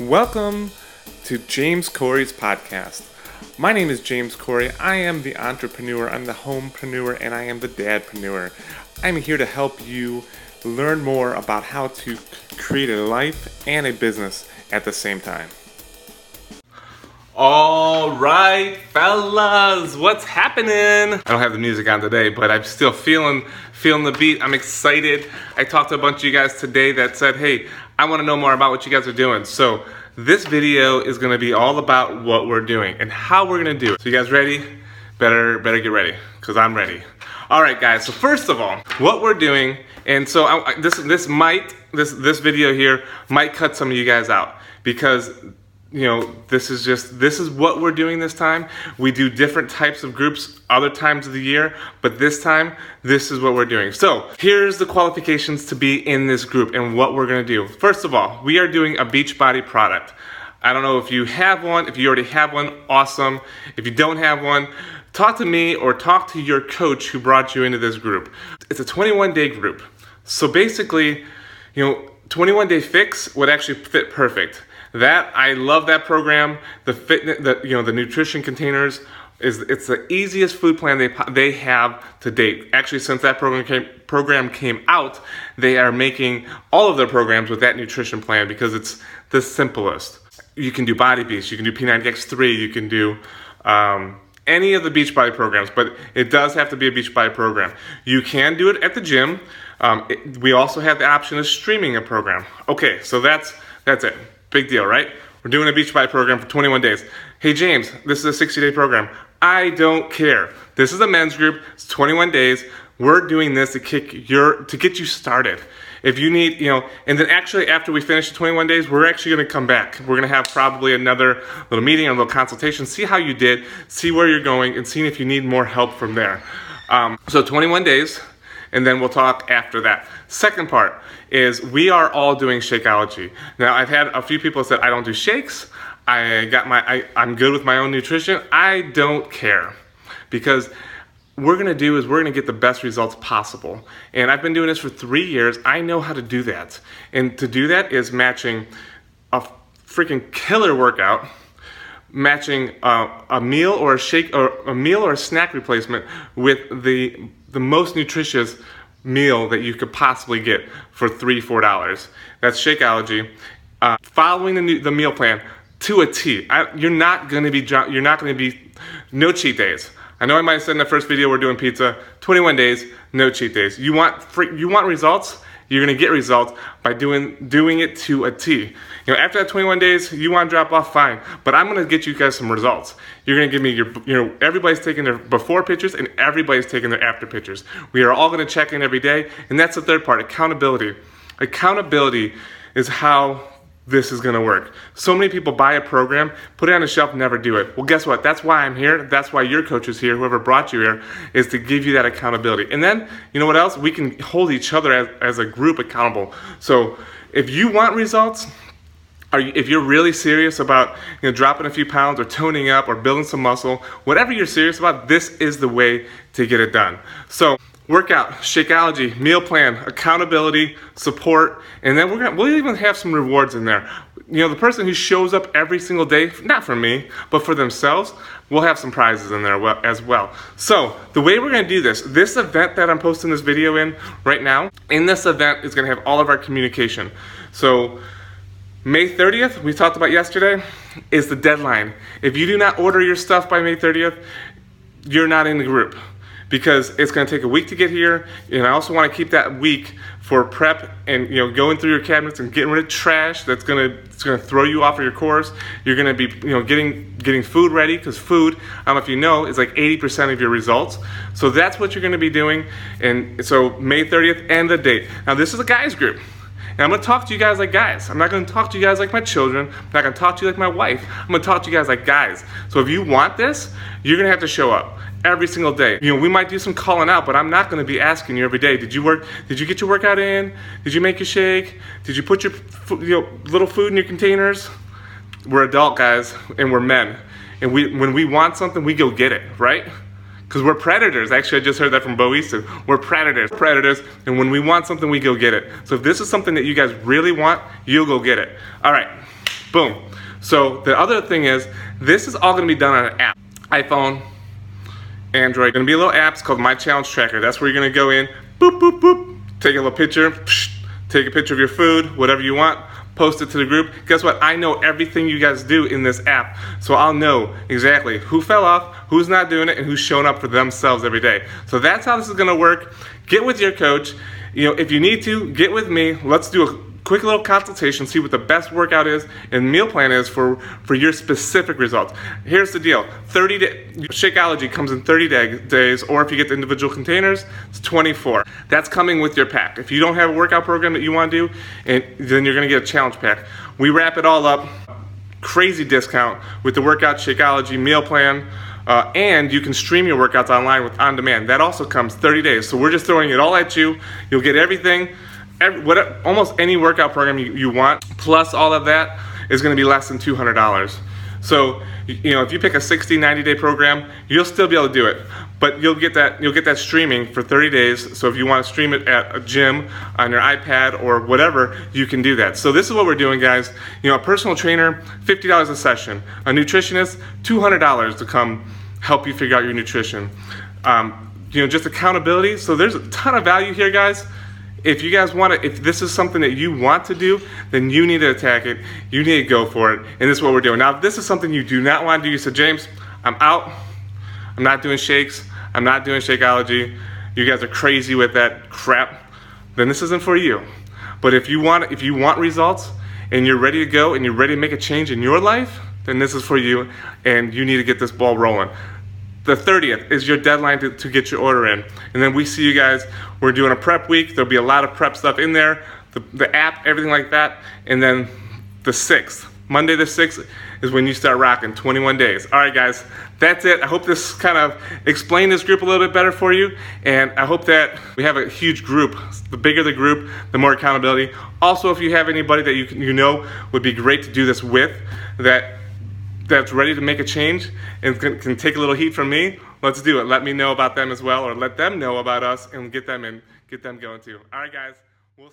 Welcome to James Corey's podcast. My name is James Corey. I am the entrepreneur, I'm the homepreneur, and I am the dadpreneur. I'm here to help you learn more about how to create a life and a business at the same time. All right, fellas, what's happening? I don't have the music on today, but I'm still feeling feeling the beat. I'm excited. I talked to a bunch of you guys today that said, "Hey, I want to know more about what you guys are doing." So, this video is going to be all about what we're doing and how we're going to do it. So, you guys ready? Better better get ready cuz I'm ready. All right, guys. So, first of all, what we're doing and so I, this this might this this video here might cut some of you guys out because you know, this is just, this is what we're doing this time. We do different types of groups other times of the year, but this time, this is what we're doing. So here's the qualifications to be in this group and what we're gonna do. First of all, we are doing a Beachbody product. I don't know if you have one, if you already have one, awesome. If you don't have one, talk to me or talk to your coach who brought you into this group. It's a 21 day group. So basically, you know, 21 day fix would actually fit perfect. That I love that program. The fitness, the you know, the nutrition containers is it's the easiest food plan they they have to date. Actually, since that program came program came out, they are making all of their programs with that nutrition plan because it's the simplest. You can do Body Beast, you can do P90X3, you can do um, any of the Beachbody programs, but it does have to be a Beachbody program. You can do it at the gym. Um, it, we also have the option of streaming a program. Okay, so that's that's it. Big deal, right? We're doing a Beachbody program for 21 days. Hey James, this is a 60 day program. I don't care. This is a men's group. It's 21 days. We're doing this to kick your to get you started. If you need, you know, and then actually after we finish the 21 days, we're actually going to come back. We're going to have probably another little meeting, a little consultation, see how you did, see where you're going, and see if you need more help from there. Um, so 21 days and then we'll talk after that. Second part is we are all doing Shakeology. Now, I've had a few people say I don't do shakes. I got my, I, I'm good with my own nutrition. I don't care because we're gonna do is we're gonna get the best results possible. And I've been doing this for three years. I know how to do that. And to do that is matching a freaking killer workout matching a meal or a shake or a meal or a snack replacement with the the most nutritious meal that you could possibly get for three, four dollars. That's Shakeology. Uh, following the, the meal plan to a T. I, you're not gonna be you're not gonna be no cheat days. I know I might have said in the first video we're doing pizza. 21 days, no cheat days. You want free, you want results? You're gonna get results by doing doing it to a T. You know, after that 21 days, you want to drop off, fine. But I'm gonna get you guys some results. You're gonna give me your, you know, everybody's taking their before pictures and everybody's taking their after pictures. We are all gonna check in every day, and that's the third part, accountability. Accountability is how this is gonna work. So many people buy a program, put it on a shelf, never do it. Well, guess what? That's why I'm here. That's why your coach is here, whoever brought you here, is to give you that accountability. And then, you know what else? We can hold each other as, as a group accountable. So if you want results, you, if you're really serious about you know, dropping a few pounds or toning up or building some muscle, whatever you're serious about, this is the way to get it done. So workout, Shakeology, meal plan, accountability, support, and then we're gonna we'll even have some rewards in there. You know, the person who shows up every single day, not for me, but for themselves, we'll have some prizes in there as well. So the way we're gonna do this, this event that I'm posting this video in right now, in this event is gonna have all of our communication. So May 30th, we talked about yesterday, is the deadline. If you do not order your stuff by May 30th, you're not in the group because it's going to take a week to get here. And I also want to keep that week for prep and you know going through your cabinets and getting rid of trash that's going to it's going to throw you off of your course. You're going to be you know getting getting food ready because food I don't know if you know is like 80% of your results. So that's what you're going to be doing. And so May 30th and the date. Now this is a guys group and I'm gonna talk to you guys like guys. I'm not gonna talk to you guys like my children. I'm not gonna talk to you like my wife. I'm gonna talk to you guys like guys. So if you want this, you're gonna have to show up every single day. You know, we might do some calling out, but I'm not going to be asking you every day. Did you work? Did you get your workout in? Did you make your shake? Did you put your you know, little food in your containers? We're adult guys, and we're men, and we when we want something, we go get it, right? Because we're predators. Actually, I just heard that from Bo Eason. We're predators, predators, and when we want something, we go get it. So if this is something that you guys really want, you'll go get it. All right. Boom. So the other thing is, this is all gonna be done on an app. iPhone, Android. Gonna be a little app, called My Challenge Tracker. That's where you're gonna go in, boop, boop, boop, take a little picture, psh, take a picture of your food, whatever you want, post it to the group. Guess what? I know everything you guys do in this app. So I'll know exactly who fell off, who's not doing it, and who's showing up for themselves every day. So that's how this is gonna work. Get with your coach. You know, if you need to, get with me. Let's do a quick little consultation, see what the best workout is and meal plan is for, for your specific results. Here's the deal, 30 day, Shakeology comes in 30 day, days, or if you get the individual containers, it's 24. That's coming with your pack. If you don't have a workout program that you wanna do, and then you're gonna get a challenge pack. We wrap it all up, crazy discount with the workout Shakeology meal plan, uh, and you can stream your workouts online with on demand. That also comes 30 days. So we're just throwing it all at you. You'll get everything every, almost any workout program you, you want, plus all of that, is gonna be less than $200. So, you know, if you pick a 60, 90 day program, you'll still be able to do it. But you'll get that you'll get that streaming for 30 days. So if you want to stream it at a gym on your iPad or whatever, you can do that. So this is what we're doing, guys. You know, a personal trainer, $50 a session. A nutritionist, $200 to come help you figure out your nutrition. Um, you know, just accountability. So there's a ton of value here, guys if you guys want to, if this is something that you want to do, then you need to attack it. You need to go for it. And this is what we're doing. Now, if this is something you do not want to do, you said, James, I'm out. I'm not doing shakes. I'm not doing Shakeology. You guys are crazy with that crap. Then this isn't for you. But if you want, if you want results and you're ready to go and you're ready to make a change in your life, then this is for you and you need to get this ball rolling the 30th is your deadline to, to get your order in. And then we see you guys. We're doing a prep week. There'll be a lot of prep stuff in there, the, the app, everything like that. And then the 6th, Monday the 6th, is when you start rocking 21 days. All right, guys, that's it. I hope this kind of explained this group a little bit better for you. And I hope that we have a huge group. The bigger the group, the more accountability. Also, if you have anybody that you, you know would be great to do this with, that that's ready to make a change and can, can, take a little heat from me, let's do it. Let me know about them as well, or let them know about us and get them in, get them going too. All right, guys. We'll